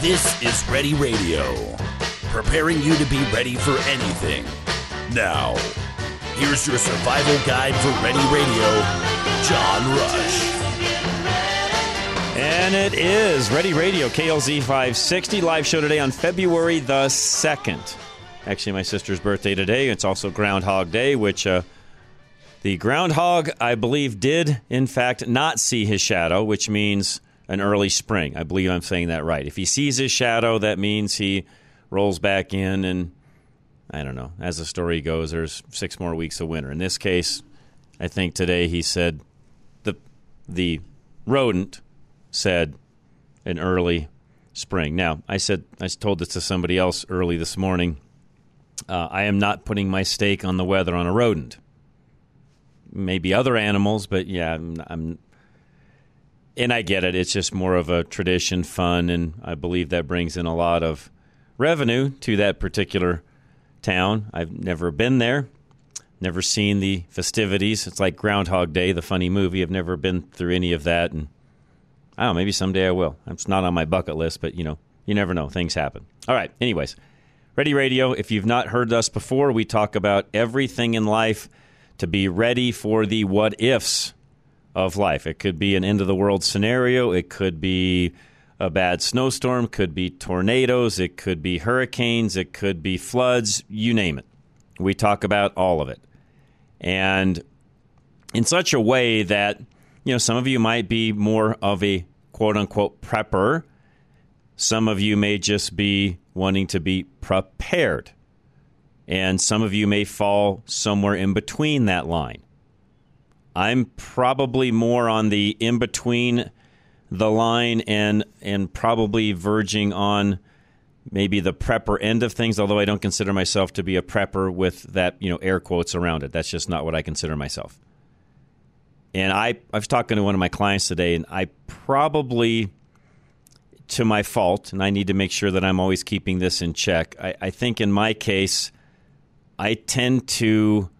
This is Ready Radio, preparing you to be ready for anything. Now, here's your survival guide for Ready Radio, John Rush. And it is Ready Radio, KLZ 560, live show today on February the 2nd. Actually, my sister's birthday today. It's also Groundhog Day, which uh, the groundhog, I believe, did in fact not see his shadow, which means an early spring. I believe I'm saying that right. If he sees his shadow, that means he rolls back in, and I don't know. As the story goes, there's six more weeks of winter. In this case, I think today he said the the rodent said an early spring. Now, I said I told this to somebody else early this morning. Uh, I am not putting my stake on the weather on a rodent. Maybe other animals, but yeah, I'm, I'm and I get it. It's just more of a tradition, fun, and I believe that brings in a lot of revenue to that particular town. I've never been there, never seen the festivities. It's like Groundhog Day, the funny movie. I've never been through any of that, and I don't know. Maybe someday I will. It's not on my bucket list, but you know, you never know. Things happen. All right. Anyways, Ready Radio. If you've not heard us before, we talk about everything in life to be ready for the what ifs of life. It could be an end of the world scenario, it could be a bad snowstorm, could be tornadoes, it could be hurricanes, it could be floods, you name it. We talk about all of it. And in such a way that, you know, some of you might be more of a quote unquote prepper. Some of you may just be wanting to be prepared. And some of you may fall somewhere in between that line. I'm probably more on the in between the line and and probably verging on maybe the prepper end of things although I don't consider myself to be a prepper with that, you know, air quotes around it. That's just not what I consider myself. And I I was talking to one of my clients today and I probably to my fault, and I need to make sure that I'm always keeping this in check. I, I think in my case, I tend to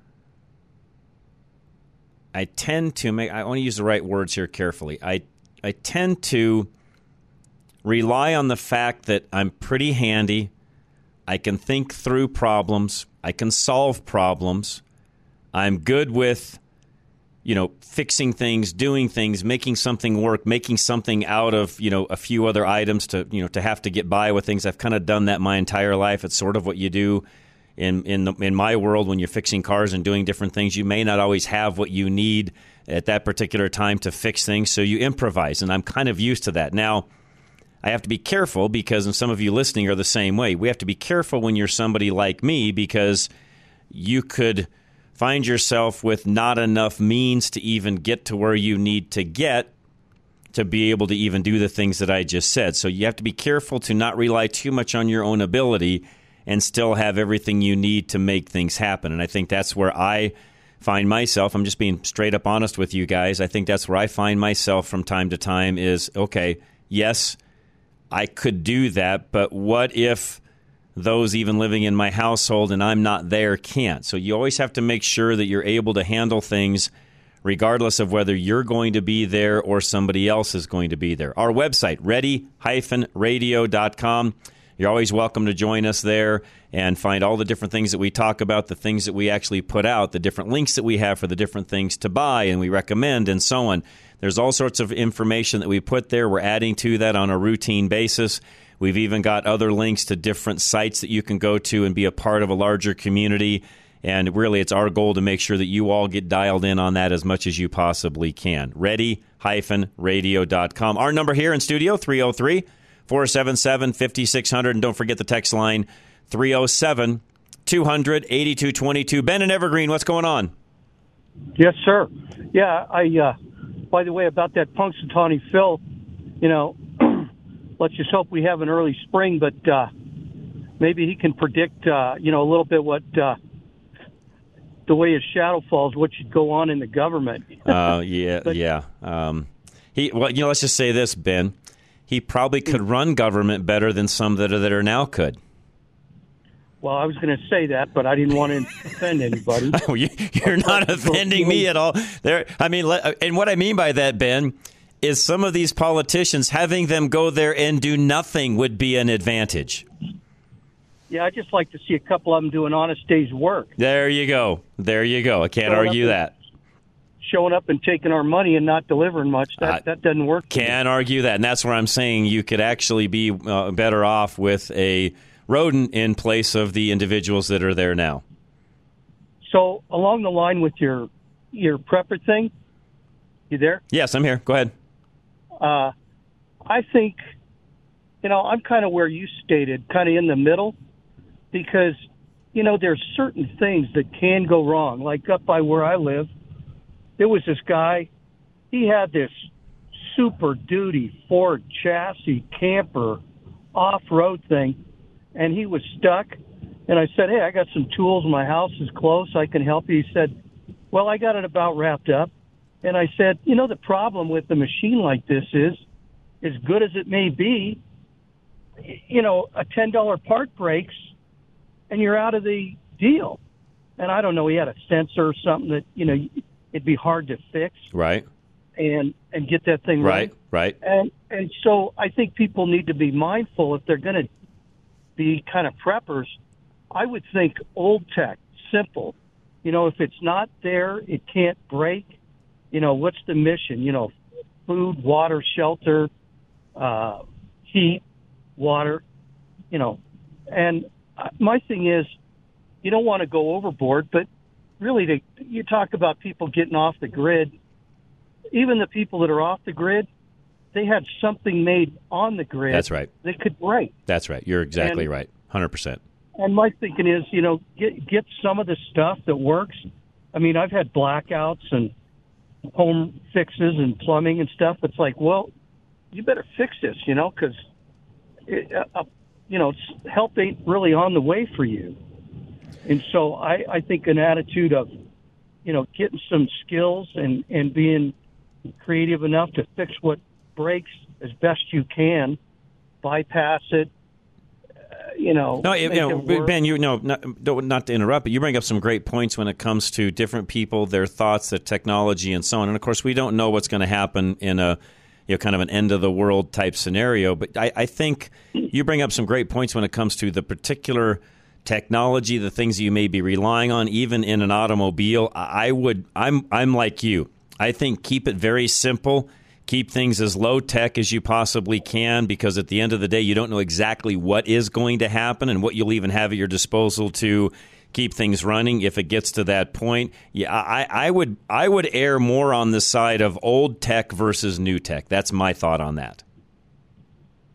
I tend to make I want to use the right words here carefully. I I tend to rely on the fact that I'm pretty handy. I can think through problems. I can solve problems. I'm good with you know fixing things, doing things, making something work, making something out of, you know, a few other items to, you know, to have to get by with things. I've kind of done that my entire life. It's sort of what you do in in the, in my world when you're fixing cars and doing different things you may not always have what you need at that particular time to fix things so you improvise and I'm kind of used to that now I have to be careful because and some of you listening are the same way we have to be careful when you're somebody like me because you could find yourself with not enough means to even get to where you need to get to be able to even do the things that I just said. So you have to be careful to not rely too much on your own ability and still have everything you need to make things happen. And I think that's where I find myself. I'm just being straight up honest with you guys. I think that's where I find myself from time to time is okay, yes, I could do that, but what if those even living in my household and I'm not there can't? So you always have to make sure that you're able to handle things regardless of whether you're going to be there or somebody else is going to be there. Our website, ready-radio.com. You're always welcome to join us there and find all the different things that we talk about, the things that we actually put out, the different links that we have for the different things to buy and we recommend, and so on. There's all sorts of information that we put there. We're adding to that on a routine basis. We've even got other links to different sites that you can go to and be a part of a larger community. And really, it's our goal to make sure that you all get dialed in on that as much as you possibly can. Ready radio.com. Our number here in studio, 303 477 5600. And don't forget the text line 307 200 8222. Ben and Evergreen, what's going on? Yes, sir. Yeah, I, uh, by the way, about that Punxsutawney Phil, you know, let's just hope we have an early spring, but uh, maybe he can predict, uh, you know, a little bit what uh, the way his shadow falls, what should go on in the government. uh, yeah, but, yeah. Um, he, well, you know, let's just say this, Ben he probably could run government better than some that are, that are now could. Well, I was going to say that, but I didn't want to offend anybody. you, are not offending me at all. There, I mean, uh, and what I mean by that, Ben, is some of these politicians having them go there and do nothing would be an advantage. Yeah, I just like to see a couple of them do an honest day's work. There you go. There you go. I can't Showing argue that. Showing up and taking our money and not delivering much that that doesn't work. Can't argue that. And that's where I'm saying you could actually be uh, better off with a rodent in place of the individuals that are there now. So along the line with your your prepper thing, you there? Yes, I'm here. Go ahead. Uh, I think, you know, I'm kind of where you stated, kind of in the middle, because, you know, there's certain things that can go wrong. Like up by where I live, there was this guy, he had this super duty Ford chassis camper off road thing, and he was stuck. And I said, Hey, I got some tools. My house is close. I can help you. He said, Well, I got it about wrapped up. And I said, you know, the problem with a machine like this is, as good as it may be, you know, a ten dollar part breaks, and you're out of the deal. And I don't know, he had a sensor or something that you know it'd be hard to fix Right. and and get that thing Right. Right. and and so I think people need to be mindful if they're going to be kind of preppers. I would think old tech, simple. You know, if it's not there, it can't break. You know, what's the mission? You know, food, water, shelter, uh, heat, water. You know, and uh, my thing is, you don't want to go overboard, but really, to, you talk about people getting off the grid. Even the people that are off the grid, they had something made on the grid That's right. that could break. That's right. You're exactly And- right. 100%. And my thinking is, you know, get get some of the stuff that works. I mean, I've had blackouts and home fixes and plumbing and stuff. It's like, well, you better fix this, you know, because uh, uh, you know it's- help ain't really on the way for you. And so I, I think an attitude of, you know, getting some skills and and being creative enough to fix what breaks as best you can, bypass it. Uh, you know, No, you know. Ben, you know, not, not to interrupt, but you bring up some great points when it comes to different people, their thoughts, their technology, and so on. And of course, we don't know what's going to happen in a you know kind of an end of the world type scenario. But I, I think you bring up some great points when it comes to the particular technology, the things you may be relying on, even in an automobile. I would, I'm, I'm like you. I think keep it very simple. Keep things as low tech as you possibly can because at the end of the day, you don't know exactly what is going to happen and what you'll even have at your disposal to keep things running if it gets to that point. Yeah, I, I would I would err more on the side of old tech versus new tech. That's my thought on that.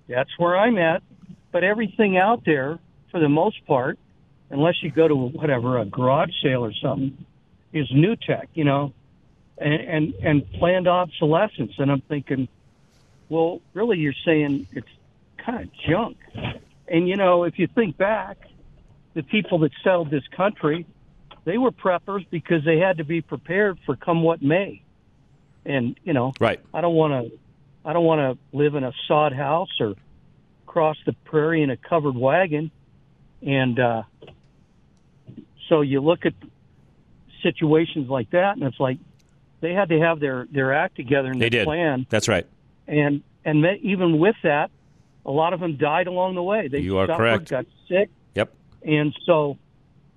That's where I'm at. But everything out there, for the most part, unless you go to whatever a garage sale or something, is new tech. You know, and and, and planned obsolescence. And I'm thinking, well, really, you're saying it's kind of junk. And you know, if you think back, the people that settled this country, they were preppers because they had to be prepared for come what may. And you know, Right. I don't want to. I don't want to live in a sod house or cross the prairie in a covered wagon. And uh, so you look at situations like that, and it's like they had to have their their act together and They their did. plan. That's right. And and even with that, a lot of them died along the way. They You are suffered, correct. got sick, Yep. and so,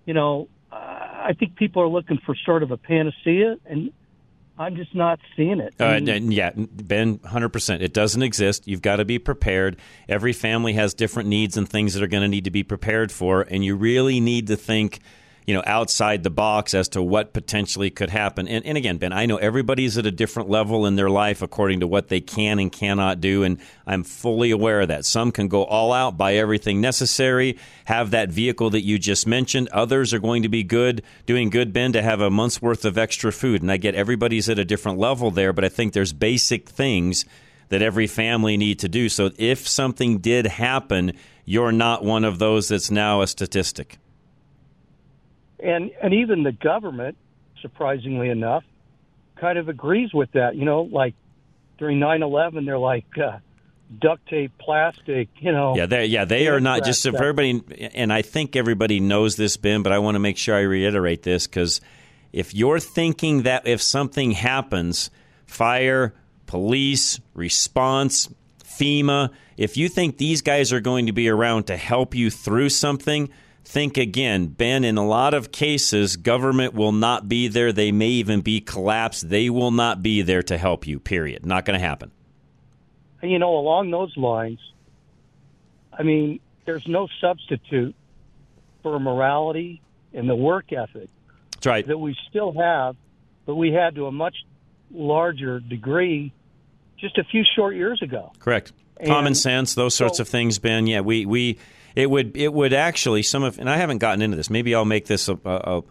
you know, uh, I think people are looking for sort of a panacea, and I'm just not seeing it. Uh, I mean, and yeah, Ben, 100%. It doesn't exist. You've got to be prepared. Every family has different needs and things that are going to need to be prepared for, and you really need to think, you know, outside the box as to what potentially could happen. And, and again, Ben, I know everybody's at a different level in their life according to what they can and cannot do, and I'm fully aware of that. Some can go all out, buy everything necessary, have that vehicle that you just mentioned. Others are going to be good, doing good, Ben, to have a month's worth of extra food. And I get everybody's at a different level there, but I think there's basic things that every family need to do. So if something did happen, you're not one of those that's now a statistic. And and even the government, surprisingly enough, kind of agrees with that. You know, like during 9/11, they're like uh, duct tape, plastic. You know, Yeah, they yeah they are not just if everybody, and I think everybody knows this, Ben. But I want to make sure I reiterate this because if you're thinking that if something happens, fire, police, response, FEMA. If you think these guys are going to be around to help you through something, think again. Ben, in a lot of cases, government will not be there. They may even be collapsed. They will not be there to help you, period. Not going to happen. And, you know, along those lines, I mean, there's no substitute for morality and the work ethic That's right. that we still have, but we had to a much larger degree just a few short years ago. Correct. And Common sense, those sorts so- of things, Ben. Yeah, we, we it would it would actually some of and I haven't gotten into this. Maybe I'll make this a, a, a,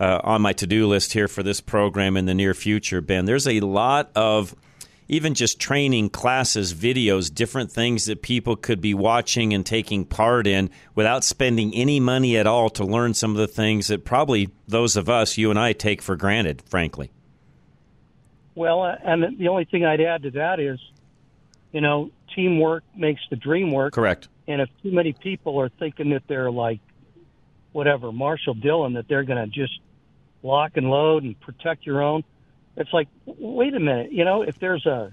uh, on my to do list here for this program in the near future, Ben. There's a lot of even just training classes, videos, different things that people could be watching and taking part in without spending any money at all to learn some of the things that probably those of us, you and I, take for granted, frankly. Well, uh, and the only thing I'd add to that is, you know, teamwork makes the dream work. Correct. And if too many people are thinking that they're like, whatever, Marshall Dillon, that they're going to just lock and load and protect your own, it's like, wait a minute, you know, if there's a,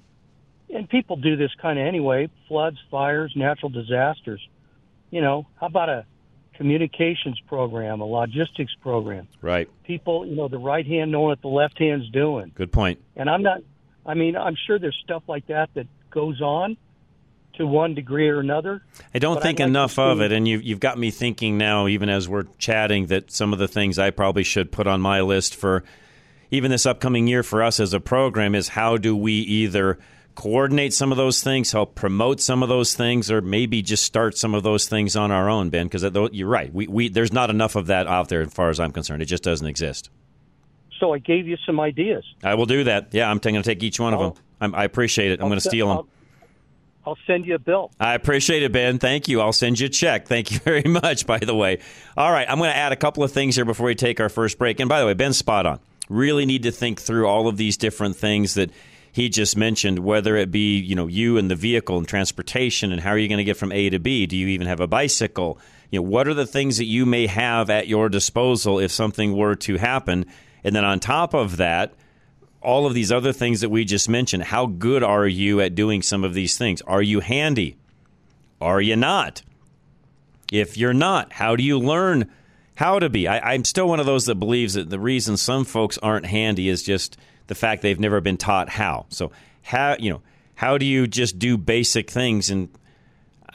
and people do this kind of anyway, floods, fires, natural disasters, you know, how about a communications program, a logistics program? Right. People, you know, the right hand knowing what the left hand's doing. Good point. And I'm not, I mean, I'm sure there's stuff like that that goes on to one degree or another. I don't think like enough of it, and you've you've got me thinking now, even as we're chatting, that some of the things I probably should put on my list for even this upcoming year for us as a program is how do we either coordinate some of those things, help promote some of those things, or maybe just start some of those things on our own, Ben? Because you're right, we, we there's not enough of that out there as far as I'm concerned. It just doesn't exist. So I gave you some ideas. I will do that. Yeah, I'm going to take each one of I'll- them. I'm, I appreciate it. I'm going to steal them. I'll, I'll send you a bill. I appreciate it, Ben. Thank you. I'll send you a check. Thank you very much, by the way. All right, I'm going to add a couple of things here before we take our first break. And by the way, Ben's spot on. Really need to think through all of these different things that he just mentioned, whether it be, you know, you and the vehicle and transportation and how are you going to get from A to B? Do you even have a bicycle? You know, what are the things that you may have at your disposal if something were to happen? And then on top of that, all of these other things that we just mentioned, how good are you at doing some of these things? Are you handy? Are you not? If you're not, how do you learn how to be? I, I'm still one of those that believes that the reason some folks aren't handy is just the fact they've never been taught how. So how you know how do you just do basic things? And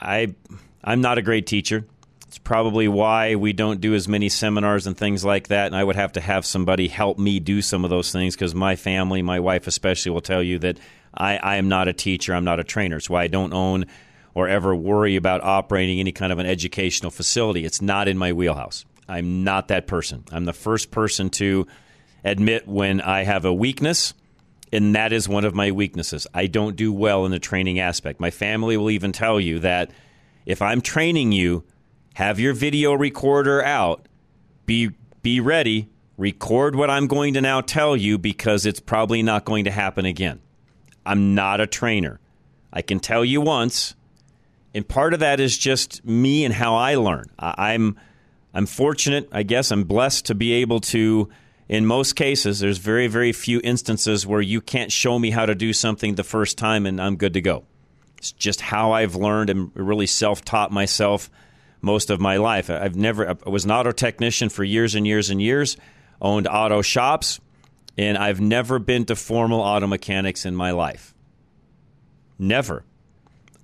I I'm not a great teacher. It's probably why we don't do as many seminars and things like that. And I would have to have somebody help me do some of those things because my family, my wife especially, will tell you that I, I am not a teacher. I'm not a trainer. It's why I don't own or ever worry about operating any kind of an educational facility. It's not in my wheelhouse. I'm not that person. I'm the first person to admit when I have a weakness, and that is one of my weaknesses. I don't do well in the training aspect. My family will even tell you that if I'm training you, have your video recorder out, be be ready, record what I'm going to now tell you because it's probably not going to happen again. I'm not a trainer. I can tell you once, and part of that is just me and how I learn. I, I'm I'm fortunate, I guess. I'm blessed to be able to. In most cases, there's very very few instances where you can't show me how to do something the first time and I'm good to go. It's just how I've learned and really self-taught myself most of my life. I've never I was an auto technician for years and years and years, owned auto shops, and I've never been to formal auto mechanics in my life. Never.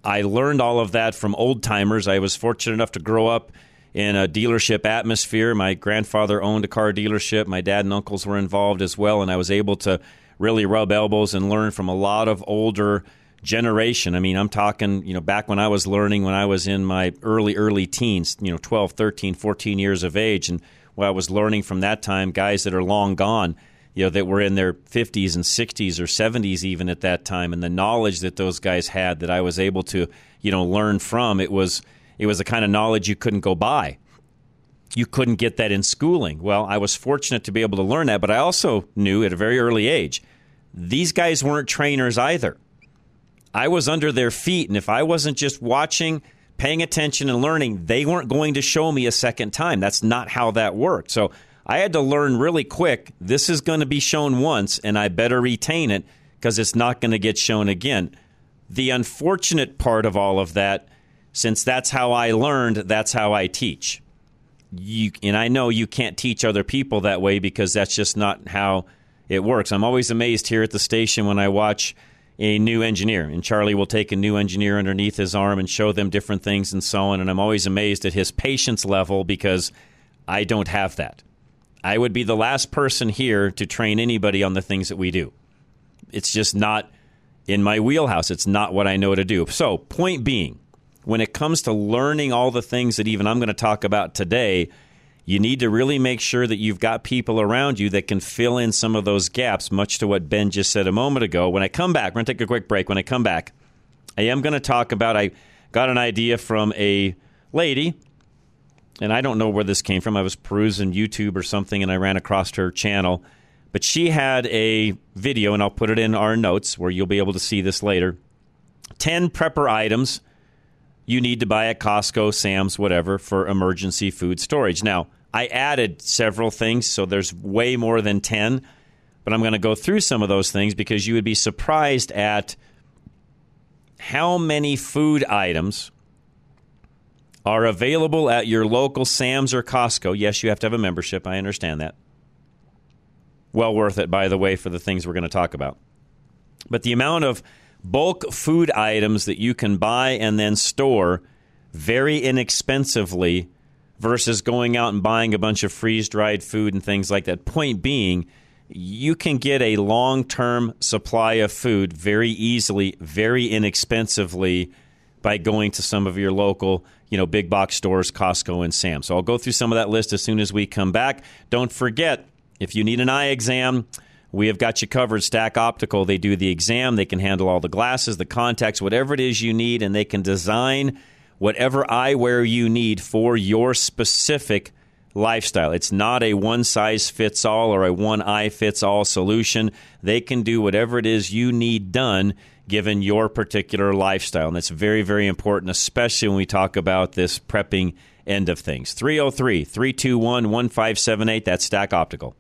I learned all of that from old timers. I was fortunate enough to grow up in a dealership atmosphere. My grandfather owned a car dealership. My dad and uncles were involved as well, and I was able to really rub elbows and learn from a lot of older generation. I mean, I'm talking, you know, back when I was learning when I was in my early early teens, you know, 12, 13, 14 years of age and what I was learning from that time, guys that are long gone, you know, that were in their 50s and 60s or 70s even at that time and the knowledge that those guys had that I was able to, you know, learn from, it was it was the kind of knowledge you couldn't go by. You couldn't get that in schooling. Well, I was fortunate to be able to learn that, but I also knew at a very early age these guys weren't trainers either. I was under their feet, and if I wasn't just watching, paying attention, and learning, they weren't going to show me a second time. That's not how that worked. So I had to learn really quick this is going to be shown once, and I better retain it because it's not going to get shown again. The unfortunate part of all of that, since that's how I learned, that's how I teach. You, and I know you can't teach other people that way because that's just not how it works. I'm always amazed here at the station when I watch a new engineer, and Charlie will take a new engineer underneath his arm and show them different things and so on. And I'm always amazed at his patience level because I don't have that. I would be the last person here to train anybody on the things that we do. It's just not in my wheelhouse. It's not what I know to do. So, point being, when it comes to learning all the things that even I'm going to talk about today, you need to really make sure that you've got people around you that can fill in some of those gaps, much to what Ben just said a moment ago. When I come back, we're going to take a quick break. When I come back, I am going to talk about, I got an idea from a lady, and I don't know where this came from. I was perusing YouTube or something, and I ran across her channel but she had a video, and I'll put it in our notes where you'll be able to see this later 10 prepper items you need to buy at Costco, Sam's, whatever, for emergency food storage. Now, I added several things, so there's way more than 10, but I'm going to go through some of those things because you would be surprised at how many food items are available at your local Sam's or Costco. Yes, you have to have a membership. I understand that. Well worth it, by the way, for the things we're going to talk about. But the amount of bulk food items that you can buy and then store very inexpensively versus going out and buying a bunch of freeze dried food and things like that. Point being, you can get a long term supply of food very easily, very inexpensively by going to some of your local, you know, big box stores, Costco and Sam. So I'll go through some of that list as soon as we come back. Don't forget, if you need an eye exam, we have got you covered. Stack Optical, they do the exam. They can handle all the glasses, the contacts, whatever it is you need, and they can design whatever eyewear you need for your specific lifestyle. It's not a one size fits all or a one eye fits all solution. They can do whatever it is you need done given your particular lifestyle. And that's very, very important, especially when we talk about this prepping end of things. 303 321 1578. That's Stack Optical.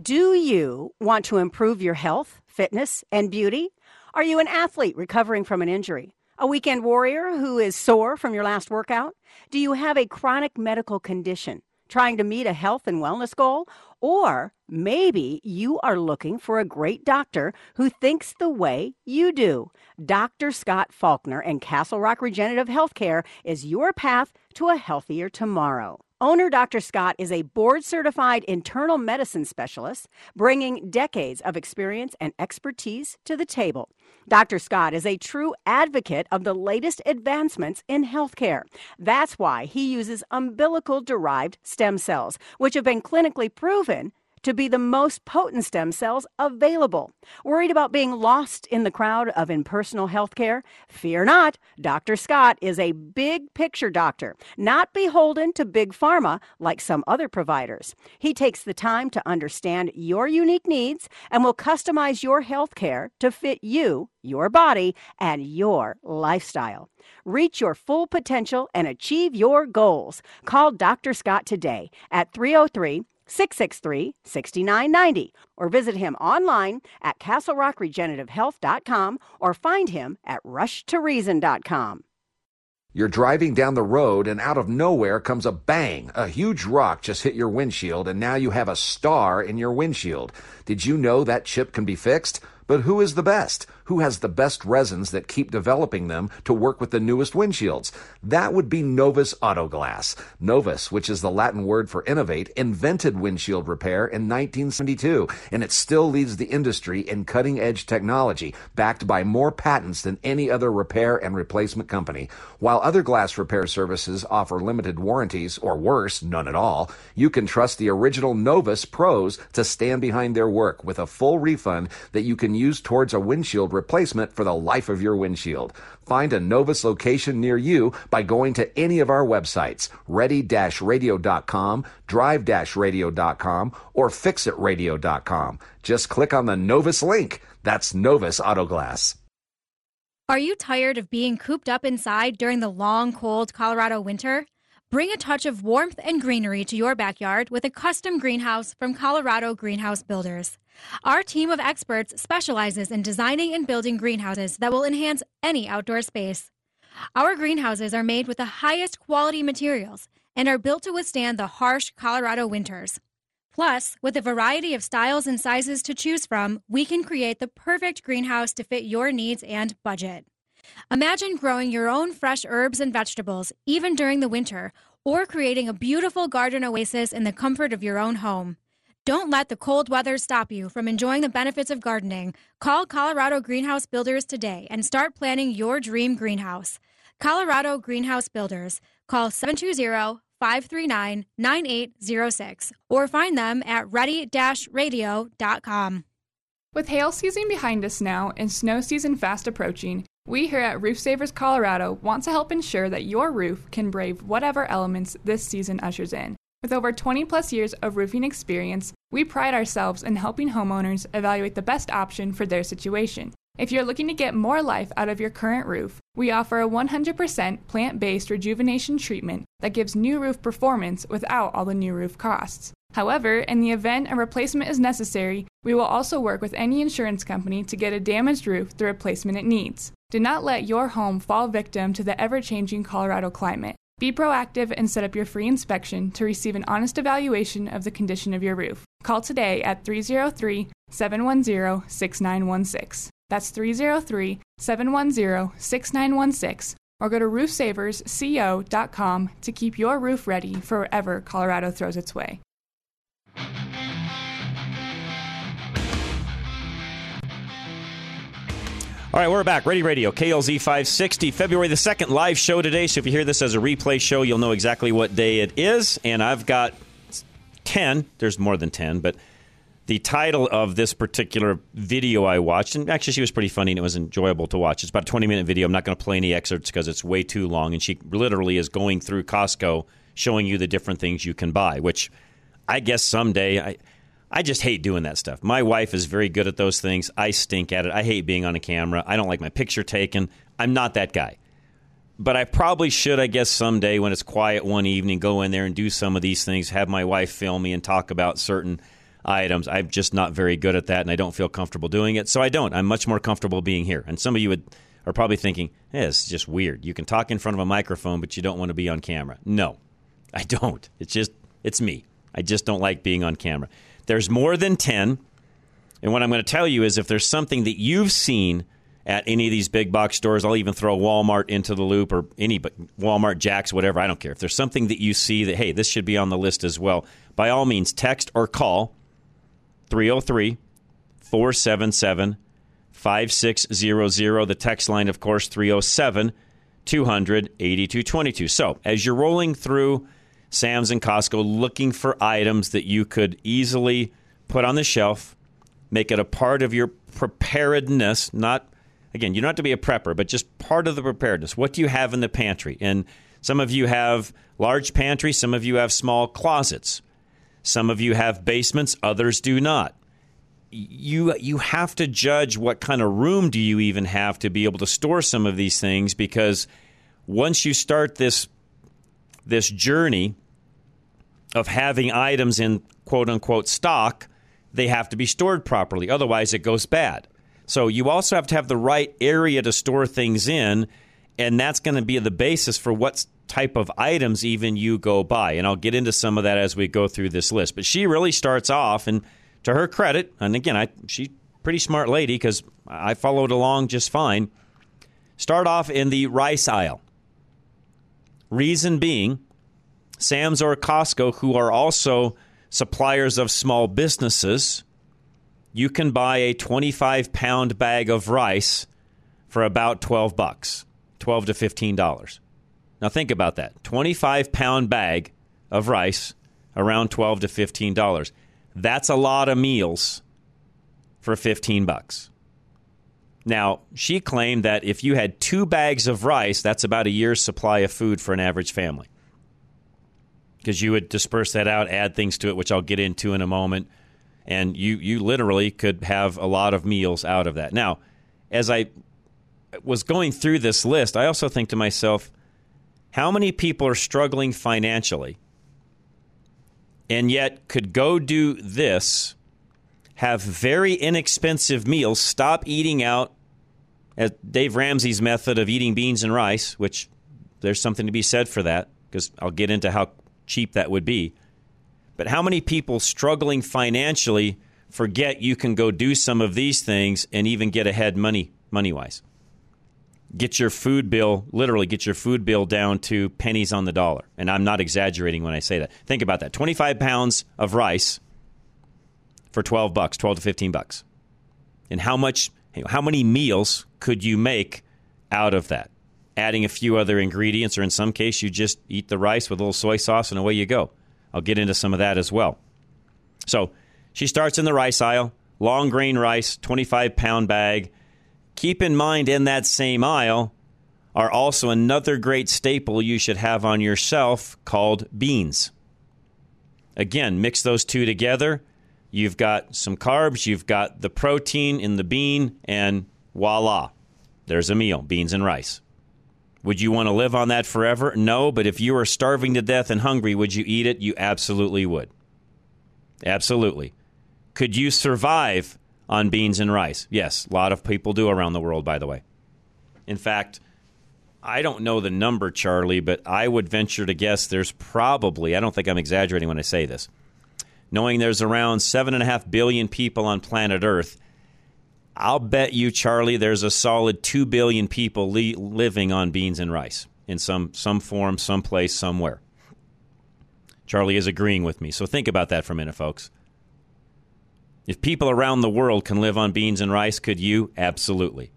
Do you want to improve your health, fitness, and beauty? Are you an athlete recovering from an injury? A weekend warrior who is sore from your last workout? Do you have a chronic medical condition trying to meet a health and wellness goal? Or maybe you are looking for a great doctor who thinks the way you do. Dr. Scott Faulkner and Castle Rock Regenerative Healthcare is your path to a healthier tomorrow. Owner Dr. Scott is a board certified internal medicine specialist, bringing decades of experience and expertise to the table. Dr. Scott is a true advocate of the latest advancements in healthcare. That's why he uses umbilical derived stem cells, which have been clinically proven to be the most potent stem cells available. Worried about being lost in the crowd of impersonal healthcare? Fear not. Dr. Scott is a big picture doctor, not beholden to big pharma like some other providers. He takes the time to understand your unique needs and will customize your healthcare to fit you, your body, and your lifestyle. Reach your full potential and achieve your goals. Call Dr. Scott today at 303 663 6990 or visit him online at castlerockregenerativehealth.com or find him at rushtoreason.com. You're driving down the road and out of nowhere comes a bang. A huge rock just hit your windshield and now you have a star in your windshield. Did you know that chip can be fixed? But who is the best? Who has the best resins that keep developing them to work with the newest windshields? That would be Novus Autoglass. Novus, which is the Latin word for innovate, invented windshield repair in 1972, and it still leads the industry in cutting edge technology, backed by more patents than any other repair and replacement company. While other glass repair services offer limited warranties, or worse, none at all, you can trust the original Novus pros to stand behind their work with a full refund that you can use towards a windshield replacement for the life of your windshield. Find a Novus location near you by going to any of our websites, ready-radio.com, drive-radio.com, or fixitradio.com. Just click on the Novus link. That's Novus Autoglass. Are you tired of being cooped up inside during the long, cold Colorado winter? Bring a touch of warmth and greenery to your backyard with a custom greenhouse from Colorado Greenhouse Builders. Our team of experts specializes in designing and building greenhouses that will enhance any outdoor space. Our greenhouses are made with the highest quality materials and are built to withstand the harsh Colorado winters. Plus, with a variety of styles and sizes to choose from, we can create the perfect greenhouse to fit your needs and budget. Imagine growing your own fresh herbs and vegetables, even during the winter, or creating a beautiful garden oasis in the comfort of your own home. Don't let the cold weather stop you from enjoying the benefits of gardening. Call Colorado Greenhouse Builders today and start planning your dream greenhouse. Colorado Greenhouse Builders. Call 720 539 9806 or find them at ready radio.com. With hail season behind us now and snow season fast approaching, we here at Roof Savers Colorado want to help ensure that your roof can brave whatever elements this season ushers in. With over 20 plus years of roofing experience, we pride ourselves in helping homeowners evaluate the best option for their situation. If you're looking to get more life out of your current roof, we offer a 100% plant based rejuvenation treatment that gives new roof performance without all the new roof costs. However, in the event a replacement is necessary, we will also work with any insurance company to get a damaged roof the replacement it needs. Do not let your home fall victim to the ever changing Colorado climate. Be proactive and set up your free inspection to receive an honest evaluation of the condition of your roof. Call today at 303 710 6916. That's 303 710 6916 or go to roofsaversco.com to keep your roof ready for wherever Colorado throws its way. All right, we're back. Ready Radio, KLZ 560, February the 2nd, live show today. So if you hear this as a replay show, you'll know exactly what day it is. And I've got 10, there's more than 10, but the title of this particular video I watched, and actually she was pretty funny and it was enjoyable to watch. It's about a 20 minute video. I'm not going to play any excerpts because it's way too long. And she literally is going through Costco showing you the different things you can buy, which I guess someday I. I just hate doing that stuff. My wife is very good at those things. I stink at it. I hate being on a camera. I don't like my picture taken. I'm not that guy. But I probably should, I guess, someday when it's quiet one evening, go in there and do some of these things, have my wife film me and talk about certain items. I'm just not very good at that, and I don't feel comfortable doing it. So I don't. I'm much more comfortable being here. And some of you would, are probably thinking, eh, hey, it's just weird. You can talk in front of a microphone, but you don't want to be on camera. No, I don't. It's just, it's me. I just don't like being on camera. There's more than 10. And what I'm going to tell you is if there's something that you've seen at any of these big box stores, I'll even throw Walmart into the loop or any but Walmart, Jax, whatever, I don't care. If there's something that you see that, hey, this should be on the list as well, by all means, text or call 303 477 5600. The text line, of course, 307 200 8222. So as you're rolling through Sam's and Costco looking for items that you could easily put on the shelf, make it a part of your preparedness. Not, again, you don't have to be a prepper, but just part of the preparedness. What do you have in the pantry? And some of you have large pantries, some of you have small closets, some of you have basements, others do not. You you have to judge what kind of room do you even have to be able to store some of these things because once you start this this journey of having items in quote unquote stock, they have to be stored properly. Otherwise, it goes bad. So you also have to have the right area to store things in, and that's going to be the basis for what type of items even you go buy. And I'll get into some of that as we go through this list. But she really starts off, and to her credit, and again, I, she's pretty smart lady because I followed along just fine. Start off in the rice aisle. Reason being, Sam's or Costco, who are also suppliers of small businesses, you can buy a 25 pound bag of rice for about 12 bucks, 12 to 15 dollars. Now think about that. 25 pound bag of rice around 12 to 15 dollars. That's a lot of meals for 15 bucks. Now, she claimed that if you had two bags of rice, that's about a year's supply of food for an average family because you would disperse that out, add things to it, which I'll get into in a moment, and you you literally could have a lot of meals out of that. Now, as I was going through this list, I also think to myself, How many people are struggling financially and yet could go do this, have very inexpensive meals, stop eating out at Dave Ramsey's method of eating beans and rice, which there's something to be said for that, because I'll get into how cheap that would be. But how many people struggling financially forget you can go do some of these things and even get ahead money money wise? Get your food bill, literally get your food bill down to pennies on the dollar. And I'm not exaggerating when I say that. Think about that. 25 pounds of rice for 12 bucks, 12 to 15 bucks. And how much how many meals could you make out of that? Adding a few other ingredients, or in some case, you just eat the rice with a little soy sauce and away you go. I'll get into some of that as well. So she starts in the rice aisle, long grain rice, 25 pound bag. Keep in mind, in that same aisle are also another great staple you should have on your shelf called beans. Again, mix those two together You've got some carbs, you've got the protein in the bean, and voila, there's a meal beans and rice. Would you want to live on that forever? No, but if you were starving to death and hungry, would you eat it? You absolutely would. Absolutely. Could you survive on beans and rice? Yes, a lot of people do around the world, by the way. In fact, I don't know the number, Charlie, but I would venture to guess there's probably, I don't think I'm exaggerating when I say this, knowing there's around 7.5 billion people on planet Earth, I'll bet you, Charlie, there's a solid 2 billion people li- living on beans and rice in some, some form, some place, somewhere. Charlie is agreeing with me. So think about that for a minute, folks. If people around the world can live on beans and rice, could you? Absolutely.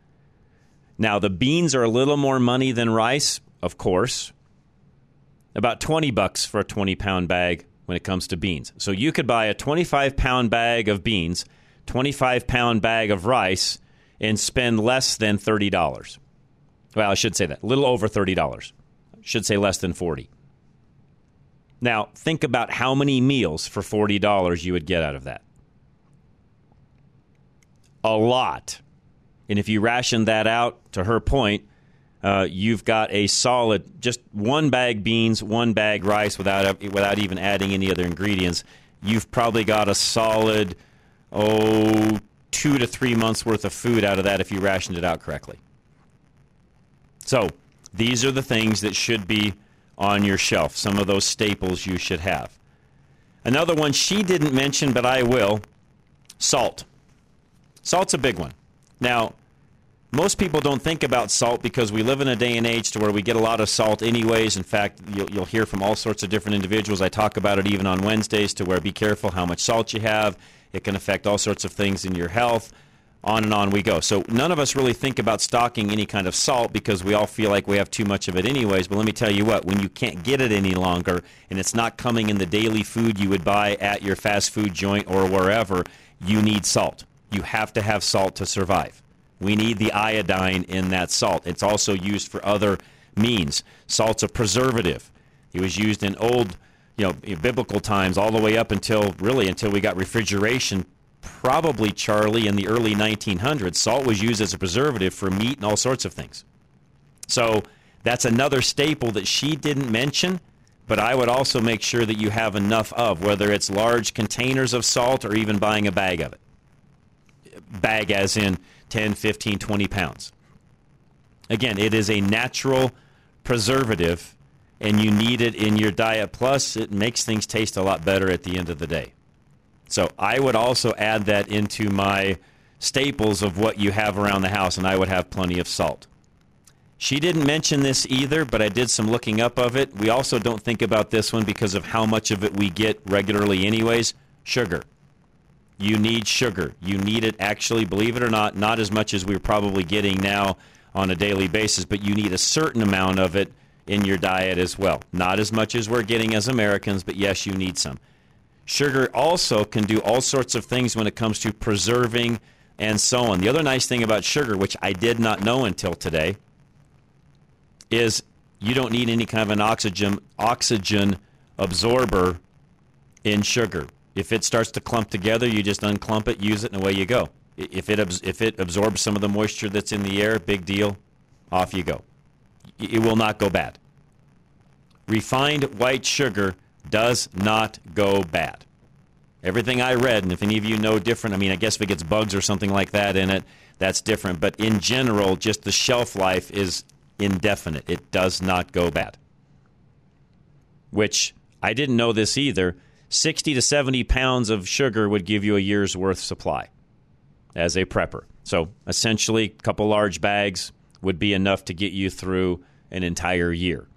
Now, the beans are a little more money than rice, of course. About 20 bucks for a 20 pound bag when it comes to beans. So you could buy a 25 pound bag of beans, 25 pound bag of rice, and spend less than $30. Well, I should say that. A little over $30. I should say less than 40 Now, think about how many meals for $40 you would get out of that. A lot. And if you ration that out, to her point, uh, you've got a solid just one bag beans, one bag rice without without even adding any other ingredients. You've probably got a solid oh two to three months worth of food out of that if you rationed it out correctly. So these are the things that should be on your shelf. Some of those staples you should have. Another one she didn't mention, but I will salt. Salt's a big one. Now, most people don't think about salt because we live in a day and age to where we get a lot of salt anyways. In fact, you'll, you'll, hear from all sorts of different individuals. I talk about it even on Wednesdays to where be careful how much salt you have. It can affect all sorts of things in your health. On and on we go. So none of us really think about stocking any kind of salt because we all feel like we have too much of it anyways. But let me tell you what, when you can't get it any longer and it's not coming in the daily food you would buy at your fast food joint or wherever, you need salt. You have to have salt to survive. We need the iodine in that salt. It's also used for other means. Salt's a preservative. It was used in old, you know, biblical times all the way up until really until we got refrigeration. Probably Charlie in the early 1900s, salt was used as a preservative for meat and all sorts of things. So that's another staple that she didn't mention, but I would also make sure that you have enough of, whether it's large containers of salt or even buying a bag of it. Bag as in 10, 15, 20 pounds. Again, it is a natural preservative, and you need it in your diet. Plus, it makes things taste a lot better at the end of the day. So I would also add that into my staples of what you have around the house, and I would have plenty of salt. She didn't mention this either, but I did some looking up of it. We also don't think about this one because of how much of it we get regularly, anyways. Sugar you need sugar. You need it actually, believe it or not, not as much as we're probably getting now on a daily basis, but you need a certain amount of it in your diet as well. Not as much as we're getting as Americans, but yes, you need some. Sugar also can do all sorts of things when it comes to preserving and so on. The other nice thing about sugar, which I did not know until today, is you don't need any kind of an oxygen oxygen absorber in sugar. If it starts to clump together, you just unclump it, use it, and away you go. If it if it absorbs some of the moisture that's in the air, big deal, off you go. It will not go bad. refined white sugar does not go bad. Everything I read, and if any of you know different, I mean, I guess if it gets bugs or something like that in it, that's different. But in general, just the shelf life is indefinite. It does not go bad. Which I didn't know this either. 60 to 70 pounds of sugar would give you a year's worth supply as a prepper. So essentially, a couple large bags would be enough to get you through an entire year.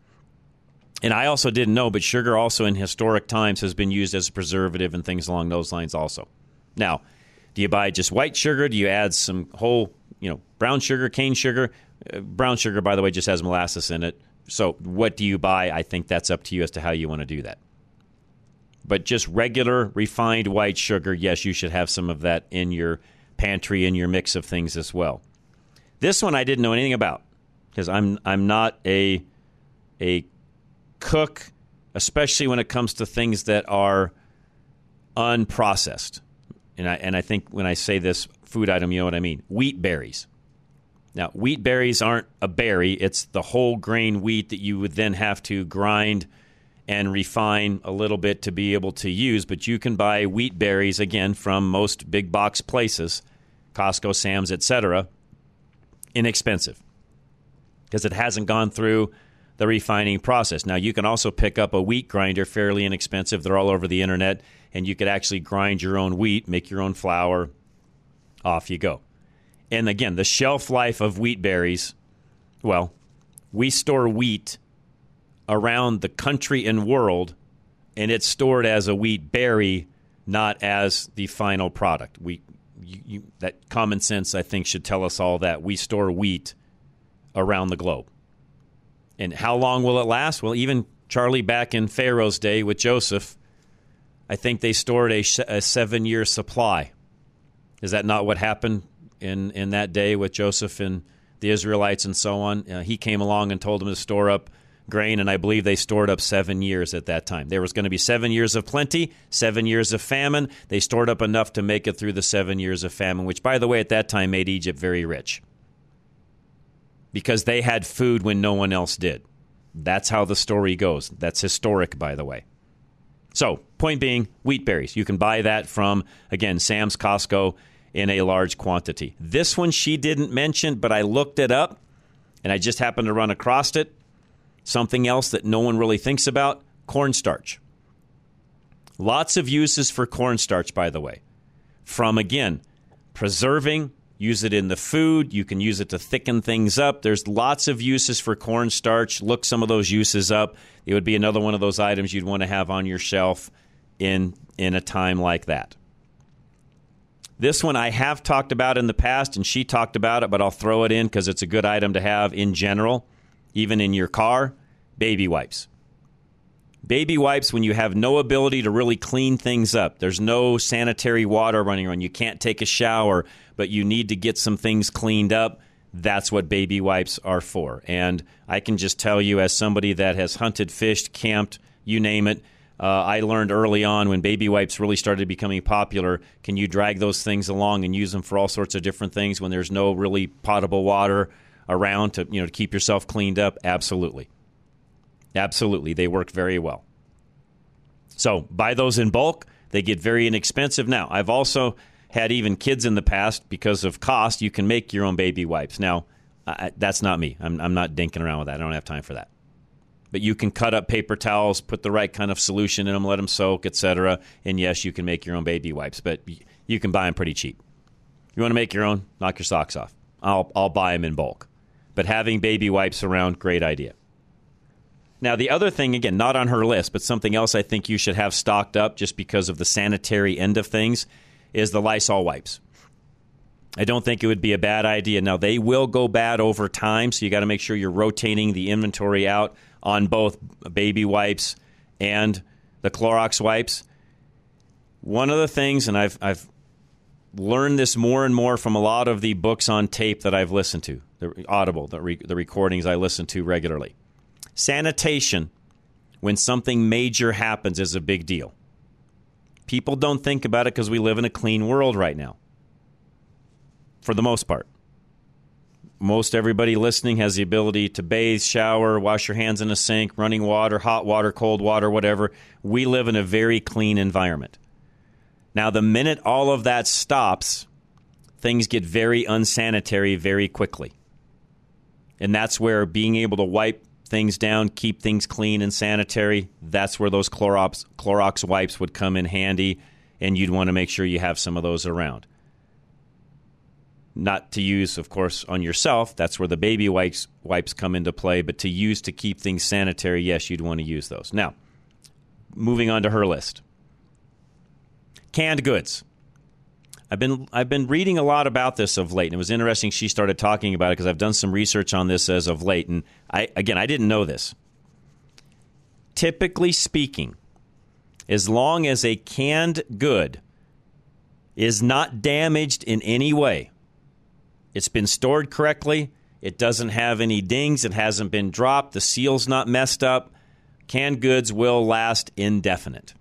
And I also didn't know, but sugar also in historic times has been used as a preservative and things along those lines also. Now, do you buy just white sugar? Do you add some whole, you know, brown sugar, cane sugar? Uh, brown sugar, by the way, just has molasses in it. So, what do you buy? I think that's up to you as to how you want to do that. But just regular refined white sugar, yes, you should have some of that in your pantry, in your mix of things as well. This one I didn't know anything about because I'm I'm not a a cook, especially when it comes to things that are unprocessed. And I, and I think when I say this food item, you know what I mean. Wheat berries. Now, wheat berries aren't a berry, it's the whole grain wheat that you would then have to grind and refine a little bit to be able to use. But you can buy wheat berries, again, from most big box places, Costco, Sam's, etc., inexpensive because it hasn't gone through the refining process. Now, you can also pick up a wheat grinder fairly inexpensive. They're all over the internet, and you could actually grind your own wheat, make your own flour. Off you go. And again, the shelf life of wheat berries, well, we store wheat around the country and world, and it's stored as a wheat berry, not as the final product. We, you, you, that common sense, I think, should tell us all that we store wheat around the globe. And how long will it last? Well, even Charlie back in Pharaoh's day with Joseph, I think they stored a, a seven year supply. Is that not what happened in, in that day with Joseph and the Israelites and so on? Uh, he came along and told them to store up grain, and I believe they stored up seven years at that time. There was going to be seven years of plenty, seven years of famine. They stored up enough to make it through the seven years of famine, which, by the way, at that time made Egypt very rich because they had food when no one else did. That's how the story goes. That's historic, by the way. So, point being, wheat berries. You can buy that from, again, Sam's Costco in a large quantity. This one she didn't mention, but I looked it up and I just happened to run across it. Something else that no one really thinks about cornstarch. Lots of uses for cornstarch, by the way. From, again, preserving use it in the food. You can use it to thicken things up. There's lots of uses for cornstarch. Look some of those uses up. It would be another one of those items you'd want to have on your shelf in in a time like that. This one I have talked about in the past, and she talked about it, but I'll throw it in because it's a good item to have in general, even in your car. Baby wipes. Baby wipes when you have no ability to really clean things up. There's no sanitary water running around. You can't take a shower but you need to get some things cleaned up, that's what baby wipes are for. And I can just tell you, as somebody that has hunted, fished, camped, you name it, uh, I learned early on when baby wipes really started becoming popular. Can you drag those things along and use them for all sorts of different things when there's no really potable water around to you know to keep yourself cleaned up? Absolutely, absolutely, they work very well. So buy those in bulk. They get very inexpensive now. I've also had even kids in the past because of cost. You can make your own baby wipes. Now, I, that's not me. I'm, I'm not dinking around with that. I don't have time for that. But you can cut up paper towels, put the right kind of solution in them, let them soak, etc. And yes, you can make your own baby wipes, but you can buy them pretty cheap. You want to make your own? Knock your socks off. I'll, I'll buy them in bulk. But having baby wipes around, great idea. Now, the other thing, again, not on her list, but something else I think you should have stocked up just because of the sanitary end of things is the Lysol wipes. I don't think it would be a bad idea. Now, they will go bad over time, so you got to make sure you're rotating the inventory out on both baby wipes and the Clorox wipes. One of the things, and I've, I've learned this more and more from a lot of the books on tape that I've listened to, the Audible, the, re, the recordings I listen to regularly. Sanitation, when something major happens, is a big deal. People don't think about it because we live in a clean world right now, for the most part. most everybody listening has the ability to bathe, shower, wash your hands in a sink, running water, hot water, cold water, whatever. We live in a very clean environment. Now, the minute all of that stops, things get very unsanitary very quickly. And that's where being able to wipe things down, keep things clean and sanitary, that's where those Clorox, Clorox wipes would come in handy, and you'd want to make sure you have some of those around. Not to use, of course, on yourself. That's where the baby wipes, wipes come into play, but to use to keep things sanitary, yes, you'd want to use those. Now, moving on to her list canned goods. I've been I've been reading a lot about this of late, and it was interesting she started talking about it because I've done some research on this as of late, and I again I didn't know this. Typically speaking, as long as a canned good is not damaged in any way, it's been stored correctly, it doesn't have any dings, it hasn't been dropped, the seal's not messed up, canned goods will last indefinite.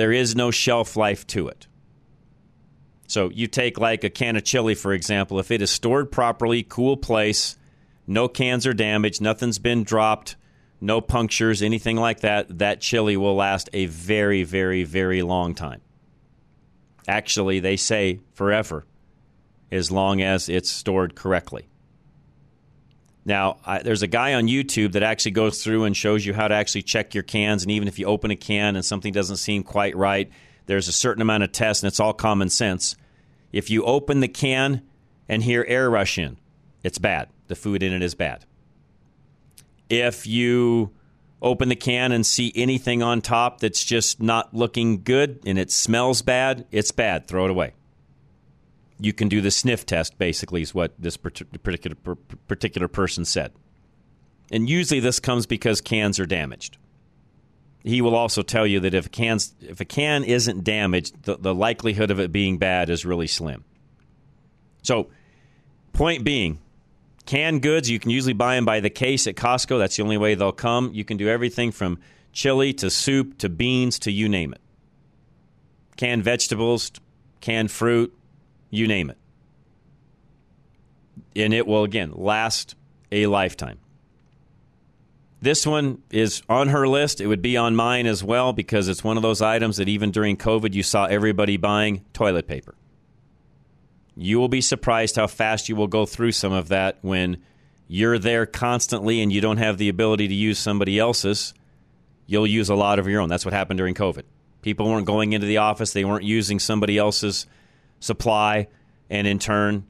There is no shelf life to it. So you take like a can of chili, for example, if it is stored properly, cool place, no cans are damaged, nothing's been dropped, no punctures, anything like that, that chili will last a very, very, very long time. Actually, they say forever, as long as it's stored correctly. Now, I, there's a guy on YouTube that actually goes through and shows you how to actually check your cans. And even if you open a can and something doesn't seem quite right, there's a certain amount of tests, and it's all common sense. If you open the can and hear air rush in, it's bad. The food in it is bad. If you open the can and see anything on top that's just not looking good and it smells bad, it's bad. Throw it away. You can do the sniff test, basically, is what this particular, particular person said. And usually this comes because cans are damaged he will also tell you that if a, can's, if a can isn't damaged, the, the likelihood of it being bad is really slim. So, point being, canned goods, you can usually buy them by the case at Costco. That's the only way they'll come. You can do everything from chili to soup to beans to you name it. Canned vegetables, canned fruit, you name it. And it will, again, last a lifetime. This one is on her list. It would be on mine as well because it's one of those items that even during COVID you saw everybody buying toilet paper. You will be surprised how fast you will go through some of that when you're there constantly and you don't have the ability to use somebody else's. You'll use a lot of your own. That's what happened during COVID. People weren't going into the office, they weren't using somebody else's supply, and in turn,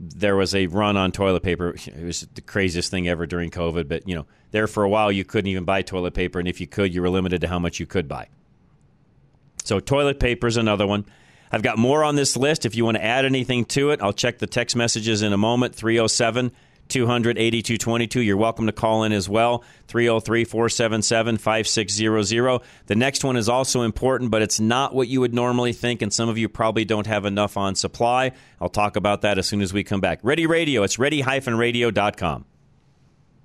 there was a run on toilet paper. It was the craziest thing ever during COVID. But you know, there for a while you couldn't even buy toilet paper, and if you could, you were limited to how much you could buy. So toilet paper is another one. I've got more on this list. If you want to add anything to it, I'll check the text messages in a moment. 307 200 8222. You're welcome to call in as well. 303 477 5600. The next one is also important, but it's not what you would normally think, and some of you probably don't have enough on supply. I'll talk about that as soon as we come back. Ready Radio. It's ready radio.com.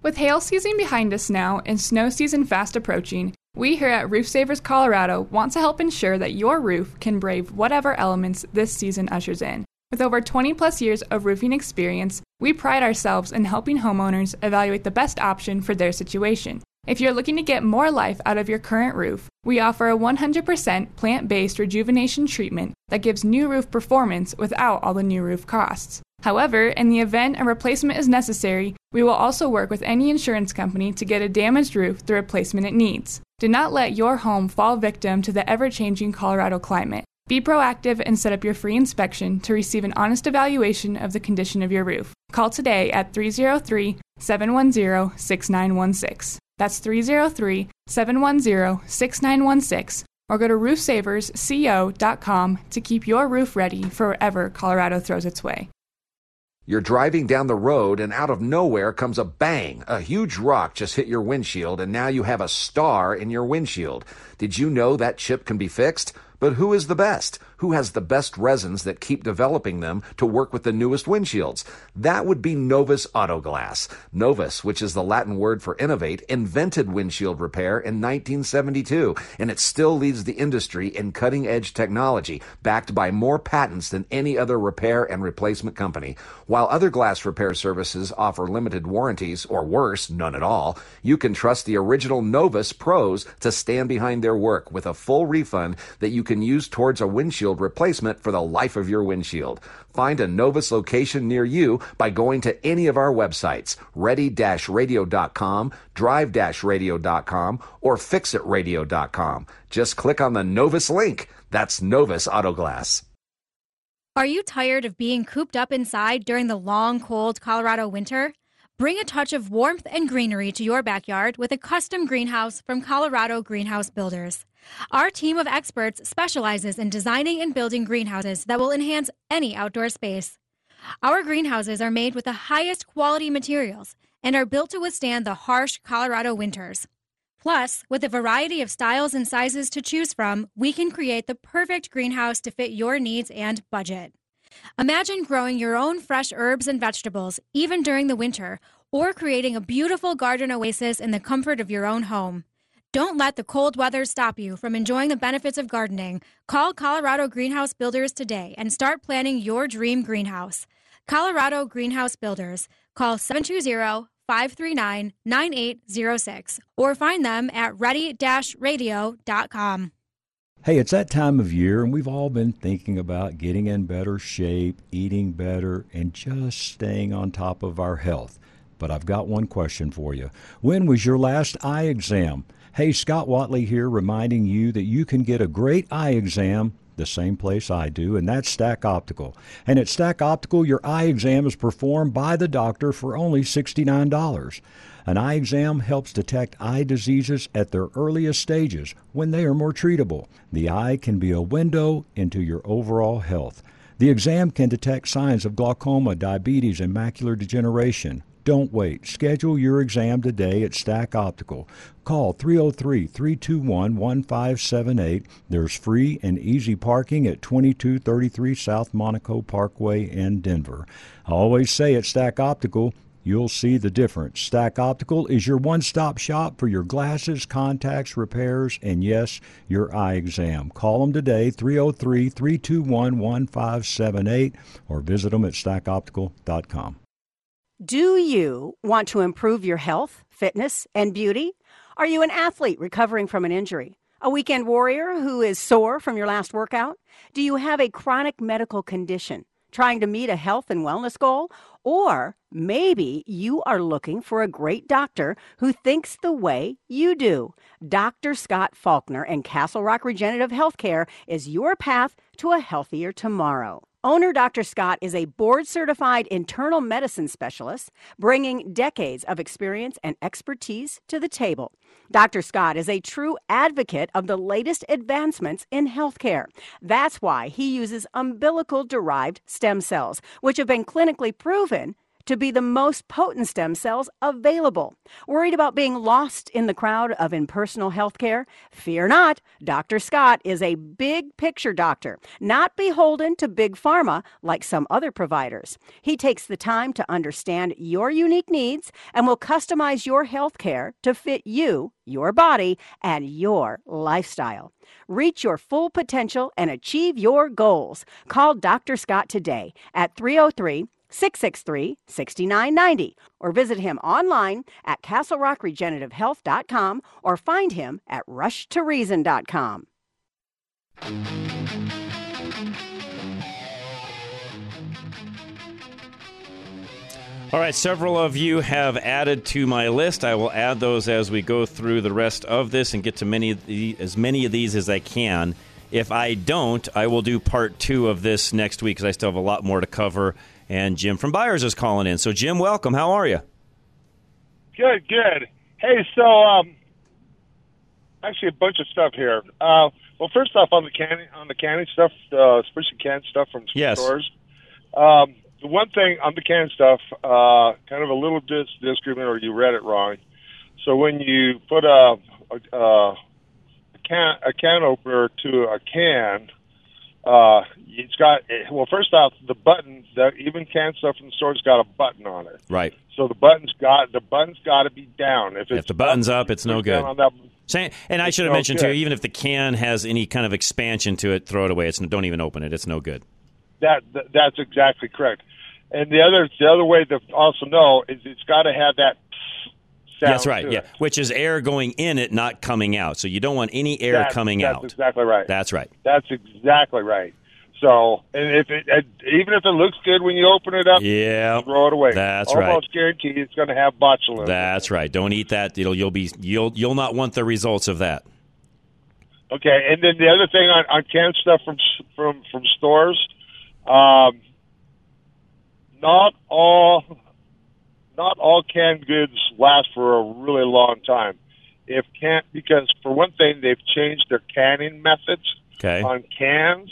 With hail season behind us now and snow season fast approaching, we here at Roof Savers Colorado want to help ensure that your roof can brave whatever elements this season ushers in. With over 20 plus years of roofing experience, we pride ourselves in helping homeowners evaluate the best option for their situation. If you're looking to get more life out of your current roof, we offer a 100% plant based rejuvenation treatment that gives new roof performance without all the new roof costs. However, in the event a replacement is necessary, we will also work with any insurance company to get a damaged roof the replacement it needs. Do not let your home fall victim to the ever changing Colorado climate. Be proactive and set up your free inspection to receive an honest evaluation of the condition of your roof. Call today at 303 710 6916. That's 303 710 6916 or go to roofsaversco.com to keep your roof ready for wherever Colorado throws its way. You're driving down the road and out of nowhere comes a bang. A huge rock just hit your windshield and now you have a star in your windshield. Did you know that chip can be fixed? But who is the best? Who has the best resins that keep developing them to work with the newest windshields? That would be Novus Autoglass. Novus, which is the Latin word for innovate, invented windshield repair in 1972, and it still leads the industry in cutting edge technology, backed by more patents than any other repair and replacement company. While other glass repair services offer limited warranties, or worse, none at all, you can trust the original Novus pros to stand behind their work with a full refund that you can use towards a windshield replacement for the life of your windshield. Find a Novus location near you by going to any of our websites, ready-radio.com, drive-radio.com, or fixitradio.com. Just click on the Novus link. That's Novus Autoglass. Are you tired of being cooped up inside during the long, cold Colorado winter? Bring a touch of warmth and greenery to your backyard with a custom greenhouse from Colorado Greenhouse Builders. Our team of experts specializes in designing and building greenhouses that will enhance any outdoor space. Our greenhouses are made with the highest quality materials and are built to withstand the harsh Colorado winters. Plus, with a variety of styles and sizes to choose from, we can create the perfect greenhouse to fit your needs and budget. Imagine growing your own fresh herbs and vegetables, even during the winter, or creating a beautiful garden oasis in the comfort of your own home. Don't let the cold weather stop you from enjoying the benefits of gardening. Call Colorado Greenhouse Builders today and start planning your dream greenhouse. Colorado Greenhouse Builders. Call 720 539 9806 or find them at ready radio.com. Hey, it's that time of year, and we've all been thinking about getting in better shape, eating better, and just staying on top of our health. But I've got one question for you. When was your last eye exam? Hey, Scott Watley here, reminding you that you can get a great eye exam the same place I do, and that's Stack Optical. And at Stack Optical, your eye exam is performed by the doctor for only $69. An eye exam helps detect eye diseases at their earliest stages when they are more treatable. The eye can be a window into your overall health. The exam can detect signs of glaucoma, diabetes, and macular degeneration. Don't wait. Schedule your exam today at Stack Optical. Call 303 321 1578. There's free and easy parking at 2233 South Monaco Parkway in Denver. I always say at Stack Optical, you'll see the difference. Stack Optical is your one stop shop for your glasses, contacts, repairs, and yes, your eye exam. Call them today, 303 321 1578, or visit them at stackoptical.com. Do you want to improve your health, fitness, and beauty? Are you an athlete recovering from an injury? A weekend warrior who is sore from your last workout? Do you have a chronic medical condition trying to meet a health and wellness goal? Or maybe you are looking for a great doctor who thinks the way you do. Dr. Scott Faulkner and Castle Rock Regenerative Healthcare is your path to a healthier tomorrow. Owner Dr. Scott is a board certified internal medicine specialist, bringing decades of experience and expertise to the table. Dr. Scott is a true advocate of the latest advancements in healthcare. That's why he uses umbilical derived stem cells, which have been clinically proven to be the most potent stem cells available. Worried about being lost in the crowd of impersonal healthcare? Fear not. Dr. Scott is a big picture doctor, not beholden to big pharma like some other providers. He takes the time to understand your unique needs and will customize your healthcare to fit you, your body, and your lifestyle. Reach your full potential and achieve your goals. Call Dr. Scott today at 303 663 6990 or visit him online at castlerockregenerativehealth.com or find him at rushtoreason.com. All right, several of you have added to my list. I will add those as we go through the rest of this and get to many the, as many of these as I can. If I don't, I will do part two of this next week because I still have a lot more to cover. And Jim from Byers is calling in. So, Jim, welcome. How are you? Good, good. Hey, so um, actually a bunch of stuff here. Uh, well, first off, on the canning on the canning stuff, uh, especially canned stuff from Yes. stores. Um, the one thing on the canned stuff, uh, kind of a little dis- disagreement, or you read it wrong. So when you put a, a, a can a can opener to a can, uh, it's got well. First off, the button, the even can stuff from the store's got a button on it. Right. So the button's got the button's got to be down. If, it's If the button's up, it's no good. that- And I should have no mentioned too, good. even if the can has any kind of expansion to it, throw it away. It's don't even open it. It's no good. That, that that's exactly correct. And the other the other way to also know is it's got to have that. That's right. Yeah, it. which is air going in it, not coming out. So you don't want any air That- coming that's out. exactly right. That's right. That's exactly right. So, and if it, even if it looks good when you open it up, Yeah, throw it away. That's right. Almost guaranteed it's going to have botulinum. That's right. Don't eat that. It'll you'll be you'll you'll not want the results of that. Okay, and then the other thing on, on canned stuff from from from stores, um, not all not all canned goods last for a really long time. If can't because for one thing they've changed their canning methods Okay. on cans,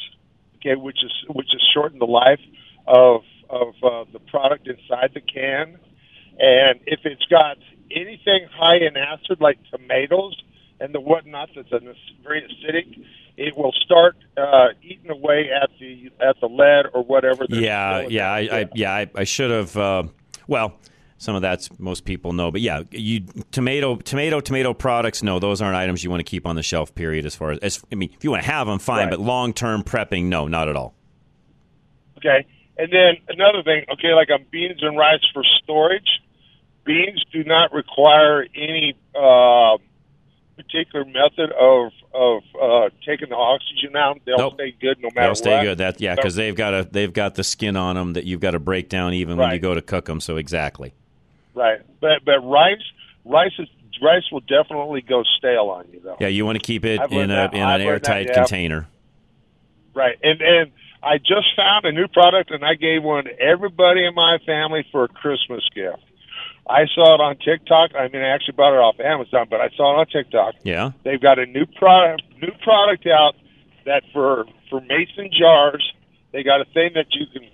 okay, which is which has shortened the life of of uh, the product inside the can. And if it's got anything high in acid like tomatoes and the whatnot that's an, very acidic, it will start uh, eating away at the at the lead or whatever. Yeah, yeah, I, I yeah, I, I should have. Uh, well, some of that's most people know, but yeah, you tomato, tomato, tomato products. No, those aren't items you want to keep on the shelf. Period. As far as, as I mean, if you want to have them, fine, Right. but long term prepping, no, not at all. Okay. And then another thing, okay, like on beans and rice for storage, beans do not require any uh, particular method of of uh, taking the oxygen out. They'll Nope. stay good no matter what. They'll stay what. good. That yeah, because they've got a they've got the skin on them that you've got to break down even when you go to cook them. So exactly. Right. But but rice rice is rice will definitely go stale on you though. Yeah, you want to keep it I've in a that. in I've an learned that, airtight yeah. container. Right. And and I just found a new product and I gave one to everybody in my family for a Christmas gift. I saw it on TikTok. I mean, I actually bought it off Amazon, but I saw it on TikTok. Yeah. They've got a new product new product out that for for mason jars, they got a thing that you can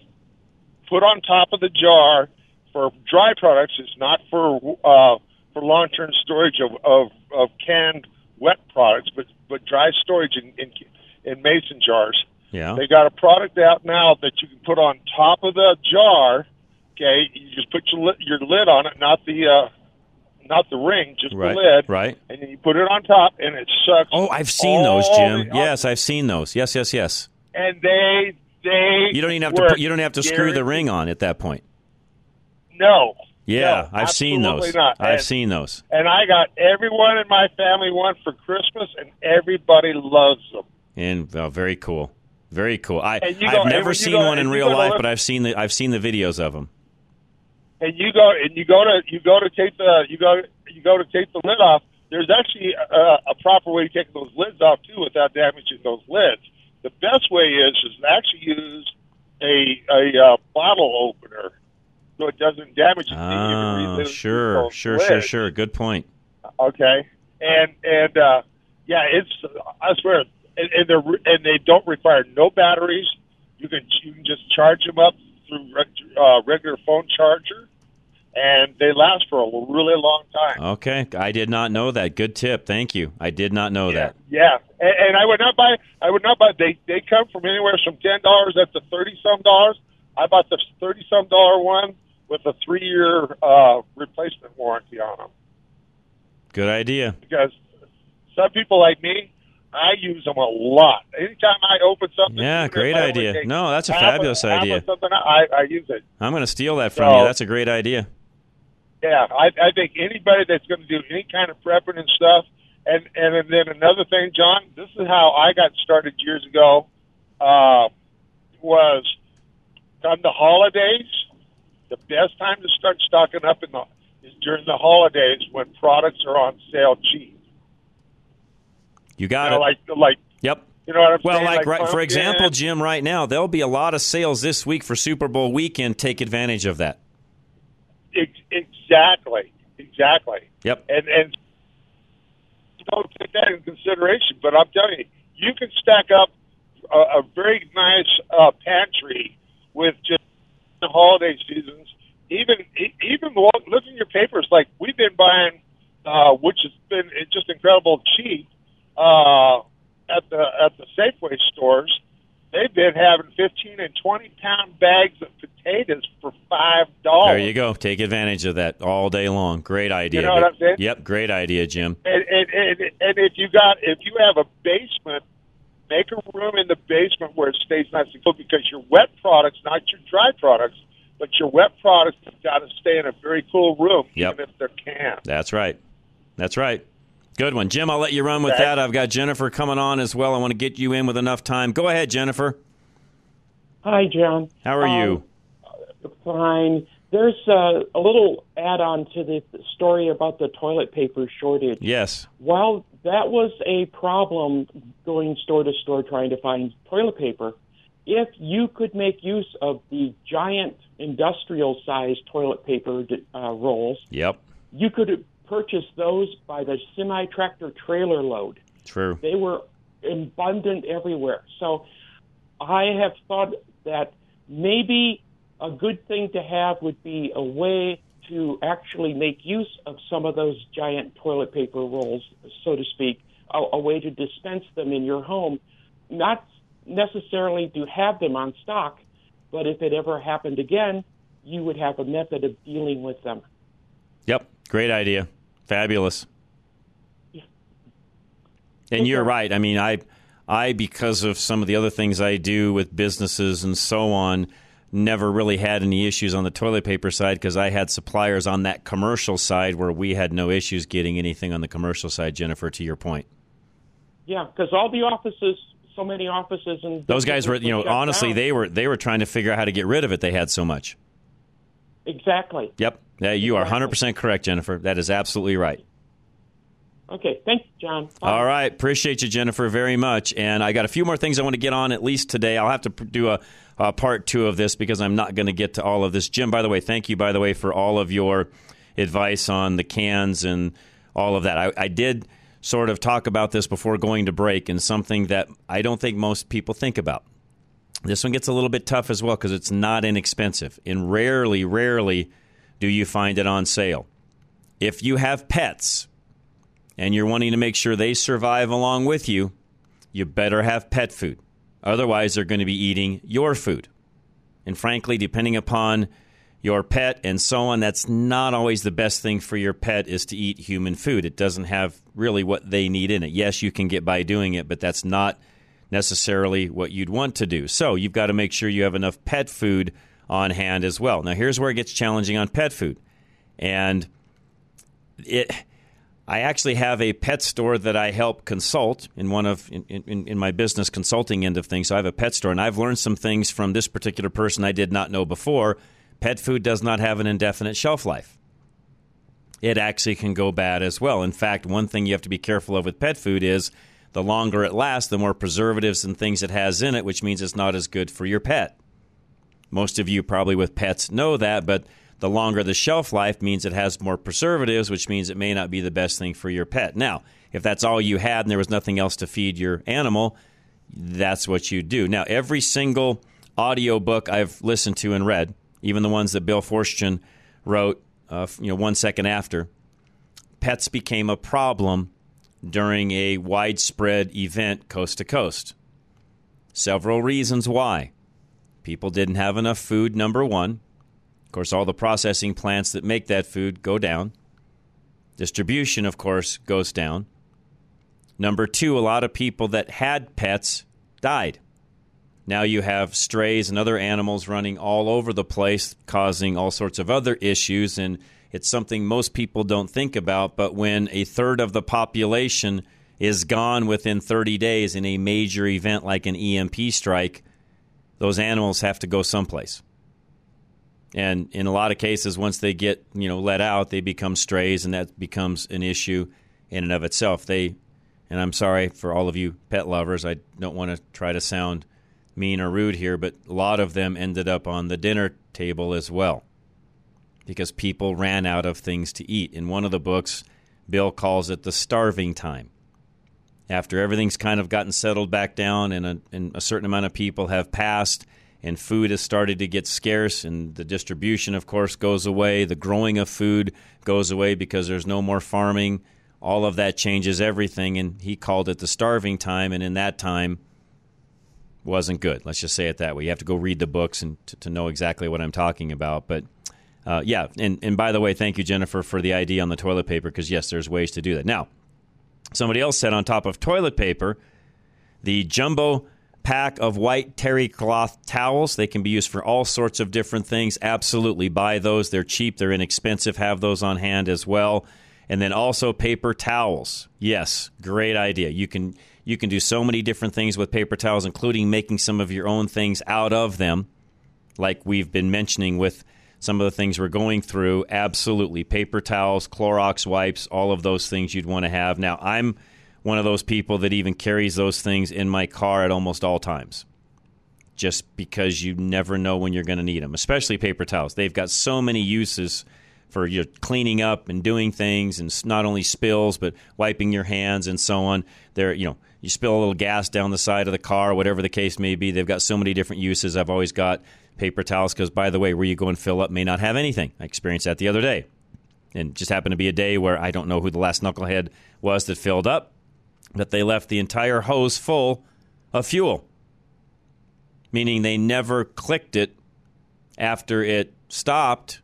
put on top of the jar for dry products. It's not for uh, for long term storage of, of of canned wet products, but but dry storage in in, in mason jars. Yeah. They got a product out now that you can put on top of the jar. Okay, you just put your lid, your lid on it, not the uh, not the ring, just Right. the lid, Right. and then you put it on top, and it sucks. Oh, I've seen those, Jim. Yes, I've seen those. Yes, yes, yes. and they they You don't even have to put, you don't have to screw the ring on at that point. No. Yeah, No, I've seen those. Not. I've And- seen those. And I got everyone in my family one for Christmas, and everybody loves them. And oh, very cool. Very cool. I I've go- never seen go- one in real life, look- but I've seen the I've seen the videos of them. And you go and you go to you go to take the you go you go to take the lid off. There's actually a, a proper way to take those lids off too, without damaging those lids. The best way is is actually use a a uh, bottle opener, so it doesn't damage it. so you can Ah, sure, sure, sure, sure. Good point. Okay, and and uh, yeah, it's I swear, and, and they and they don't require no batteries. You can you can just charge them up through uh, regular phone charger, and they last for a really long time. Okay, I did not know that. Good tip. Thank you. I did not know that. Yeah, and, and I would not buy. I would not buy. They they come from anywhere from ten dollars up to thirty some dollars. I bought the thirty some dollar one with a three year uh, replacement warranty on them Good idea. because some people like me, I use them a lot. Anytime I open something, Yeah, great idea. No, that's a fabulous of idea. something, I, I use it. I'm going to steal that from So- you. That's a great idea. Yeah, I, I think anybody that's going to do any kind of prepping and stuff, and and then another thing, John, this is how I got started years ago. Uh, was on the holidays. The best time to start stocking up in the is during the holidays when products are on sale cheap. You got You know, it. like like Yep. you know what I'm Well, saying? like, right, for example, Jim, right now there'll be a lot of sales this week for Super Bowl weekend. Take advantage of that. Ex- exactly, exactly. Yep. and and don't take that in consideration. But I'm telling you, you can stack up a, a very nice uh, pantry with just the holiday seasons. Even even lo- look at your papers. Like we've been buying, uh, which has been just incredible cheap. uh, at the at the Safeway stores, they've been having fifteen and twenty pound bags of potatoes for five dollars. There you go. Take advantage of that all day long. Great idea. You know what I'm saying? Yep, great idea, Jim. And, and, and, and if you got if you have a basement, make a room in the basement where it stays nice and cool because your wet products, not your dry products, but your wet products have got to stay in a very cool room, Yep. even if they're canned. That's right. That's right. Good one. Jim, I'll let you run with Okay. that. I've got Jennifer coming on as well. I want to get you in with enough time. Go ahead, Jennifer. Hi, John. How are you? Um, fine. There's uh, a little add on to the story about the toilet paper shortage. Yes. While that was a problem going store to store trying to find toilet paper, if you could make use of the giant industrial sized toilet paper uh, rolls, Yep. you could purchase those by the semi tractor trailer load. True. They were abundant everywhere. So I have thought that maybe a good thing to have would be a way to actually make use of some of those giant toilet paper rolls, so to speak, a, a way to dispense them in your home, not necessarily to have them on stock, but if it ever happened again, you would have a method of dealing with them. Yep. Great idea. Fabulous. Yeah. And you're right. I mean, I, I because of some of the other things I do with businesses and so on, never really had any issues on the toilet paper side because I had suppliers on that commercial side where we had no issues getting anything on the commercial side. Jennifer, to your point, Yeah, because all the offices, so many offices, and those guys were, you know, honestly, down. they were they were trying to figure out how to get rid of it. They had so much. exactly. Yep. Yeah, you are 100 percent correct, Jennifer. That is absolutely right. Okay, thanks, John. Bye. All right. Appreciate you, Jennifer, very much. And I got a few more things I want to get on at least today. I'll have to do a, a part two of this because I'm not going to get to all of this. Jim, by the way, thank you, by the way, for all of your advice on the cans and all of that. I, I did sort of talk about this before going to break and something that I don't think most people think about. This one gets a little bit tough as well because it's not inexpensive. And rarely, rarely do you find it on sale. If you have pets, and you're wanting to make sure they survive along with you, you better have pet food. Otherwise, they're going to be eating your food. And frankly, depending upon your pet and so on, that's not always the best thing for your pet is to eat human food. It doesn't have really what they need in it. Yes, you can get by doing it, but that's not necessarily what you'd want to do. So you've got to make sure you have enough pet food on hand as well. Now, here's where it gets challenging on pet food. And it I actually have a pet store that I help consult in one of in, in, in my business consulting end of things. So I have a pet store, and I've learned some things from this particular person I did not know before. Pet food does not have an indefinite shelf life. It actually can go bad as well. In fact, one thing you have to be careful of with pet food is the longer it lasts, the more preservatives and things it has in it, which means it's not as good for your pet. Most of you probably with pets know that, but the longer the shelf life means it has more preservatives, which means it may not be the best thing for your pet. Now, if that's all you had and there was nothing else to feed your animal, that's what you do. Now, every single audio book I've listened to and read, even the ones that Bill Forstchen wrote, uh, you know, one second after, pets became a problem during a widespread event coast to coast. Several reasons why. People didn't have enough food, number one. Of course, all the processing plants that make that food go down. Distribution, of course, goes down. Number two, a lot of people that had pets died. Now you have strays and other animals running all over the place, causing all sorts of other issues. And it's something most people don't think about. But when a third of the population is gone within 30 days in a major event like an EMP strike, those animals have to go someplace. And in a lot of cases, once they get you know let out, they become strays, and that becomes an issue in and of itself. They, and I'm sorry for all of you pet lovers, I don't want to try to sound mean or rude here, but a lot of them ended up on the dinner table as well because people ran out of things to eat. In one of the books, Bill calls it the starving time. After everything's kind of gotten settled back down and a, and a certain amount of people have passed and food has started to get scarce and the distribution of course goes away the growing of food goes away because there's no more farming all of that changes everything. And he called it the starving time. And in that time, wasn't good. Let's just say it that way. You have to go read the books and to, know exactly what I'm talking about. But uh, yeah, and, and by the way, thank you, Jennifer, for the idea on the toilet paper, because yes, there's ways to do that. Now, somebody else said on top of toilet paper, the jumbo pack of white terry cloth towels. They can be used for all sorts of different things. Absolutely. Buy those. They're cheap, they're inexpensive. Have those on hand as well. And then also paper towels. Yes, great idea. You can you can do so many different things with paper towels, including making some of your own things out of them, like we've been mentioning with some of the things we're going through. Absolutely. Paper towels, Clorox wipes, all of those things you'd want to have. Now, I'm one of those people that even carries those things in my car at almost all times just because you never know when you're going to need them, especially paper towels. They've got so many uses for your cleaning up and doing things and not only spills but wiping your hands and so on. They're, you know, you spill a little gas down the side of the car, whatever the case may be. They've got so many different uses. I've always got paper towels because, by the way, where you go and fill up may not have anything. I experienced that the other day. And just happened to be a day where I don't know who the last knucklehead was that filled up, but they left the entire hose full of fuel, meaning they never clicked it after it stopped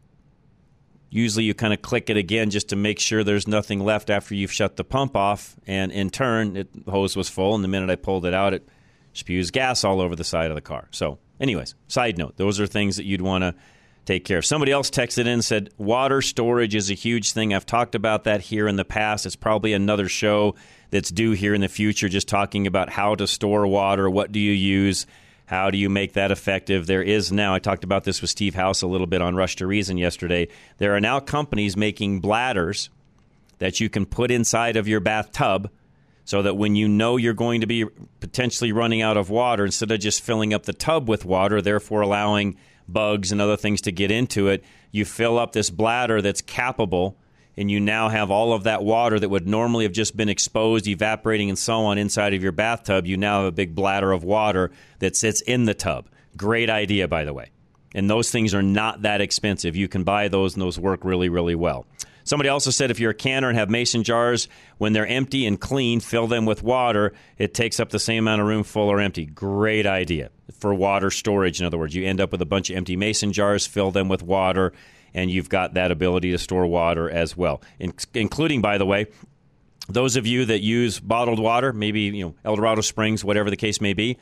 usually you kind of click it again just to make sure there's nothing left after you've shut the pump off. And in turn, it, the hose was full, and the minute I pulled it out, it spews gas all over the side of the car. So, anyways, side note, those are things that you'd want to take care of. Somebody else texted in and said water storage is a huge thing. I've talked about that here in the past. It's probably another show that's due here in the future, just talking about how to store water, what do you use how do you make that effective? There is now, I talked about this with Steve House a little bit on Rush to Reason yesterday. There are now companies making bladders that you can put inside of your bathtub so that when you know you're going to be potentially running out of water, instead of just filling up the tub with water, therefore allowing bugs and other things to get into it, you fill up this bladder that's capable and you now have all of that water that would normally have just been exposed, evaporating, and so on inside of your bathtub. You now have a big bladder of water that sits in the tub. Great idea, by the way. And those things are not that expensive. You can buy those, and those work really, really well. Somebody also said if you're a canner and have mason jars, when they're empty and clean, fill them with water. It takes up the same amount of room, full or empty. Great idea for water storage. In other words, you end up with a bunch of empty mason jars, fill them with water and you've got that ability to store water as well, In- including, by the way, those of you that use bottled water, maybe you know El Dorado Springs, whatever the case may be,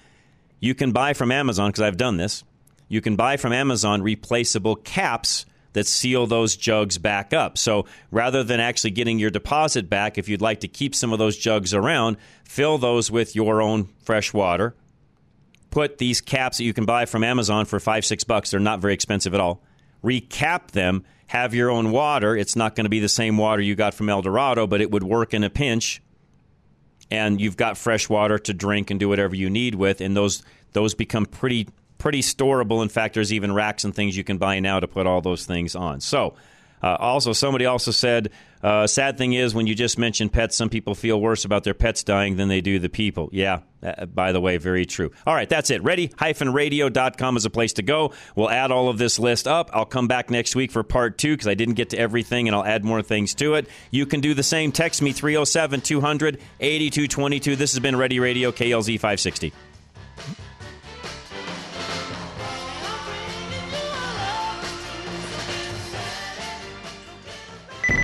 you can buy from Amazon because I've done this. You can buy from Amazon replaceable caps that seal those jugs back up. So rather than actually getting your deposit back, if you'd like to keep some of those jugs around, fill those with your own fresh water. Put these caps that you can buy from Amazon for five, six bucks. They're not very expensive at all recap them, have your own water. It's not going to be the same water you got from El Dorado, but it would work in a pinch. And you've got fresh water to drink and do whatever you need with, and those those become pretty pretty storable. In fact, there's even racks and things you can buy now to put all those things on. So uh, also, somebody also said, uh, sad thing is when you just mention pets, some people feel worse about their pets dying than they do the people. Yeah, uh, by the way, very true. All right, that's it. Ready-radio.com is a place to go. We'll add all of this list up. I'll come back next week for part two because I didn't get to everything and I'll add more things to it. You can do the same. Text me 307 200 8222. This has been Ready Radio, KLZ 560.